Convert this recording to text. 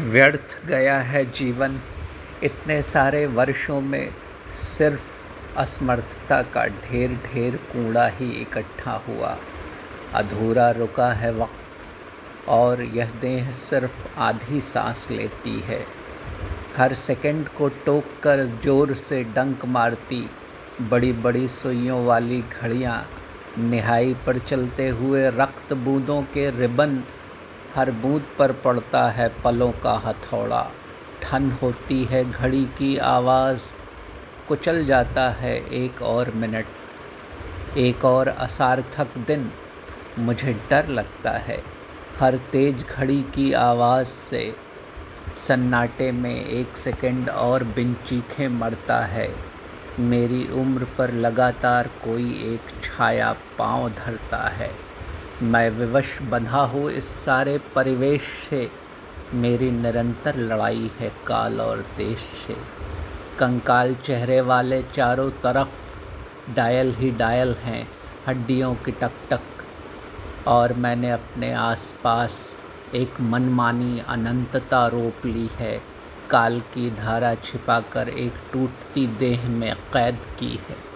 व्यर्थ गया है जीवन। इतने सारे वर्षों में सिर्फ़ असमर्थता का ढेर ढेर कूड़ा ही इकट्ठा हुआ। अधूरा रुका है वक्त, और यह देह सिर्फ़ आधी सांस लेती है। हर सेकंड को टोक कर ज़ोर से डंक मारती बड़ी बड़ी सुइयों वाली घड़ियाँ, निहाई पर चलते हुए रक्त बूंदों के रिबन हर बूंद पर पड़ता है पलों का हथौड़ा। ठन होती है घड़ी की आवाज़। कुचल जाता है एक और मिनट, एक और असार्थक दिन। मुझे डर लगता है हर तेज घड़ी की आवाज़ से। सन्नाटे में एक सेकंड और बिन चीखे मरता है। मेरी उम्र पर लगातार कोई एक छाया पाँव धरता है। मैं विवश बंधा हूँ। इस सारे परिवेश से मेरी निरंतर लड़ाई है काल और देश से। कंकाल चेहरे वाले चारों तरफ़ डायल ही डायल हैं, हड्डियों की टक टक और मैंने अपने आसपास एक मनमानी अनंतता रोप ली है। काल की धारा छिपाकर एक टूटती देह में कैद की है।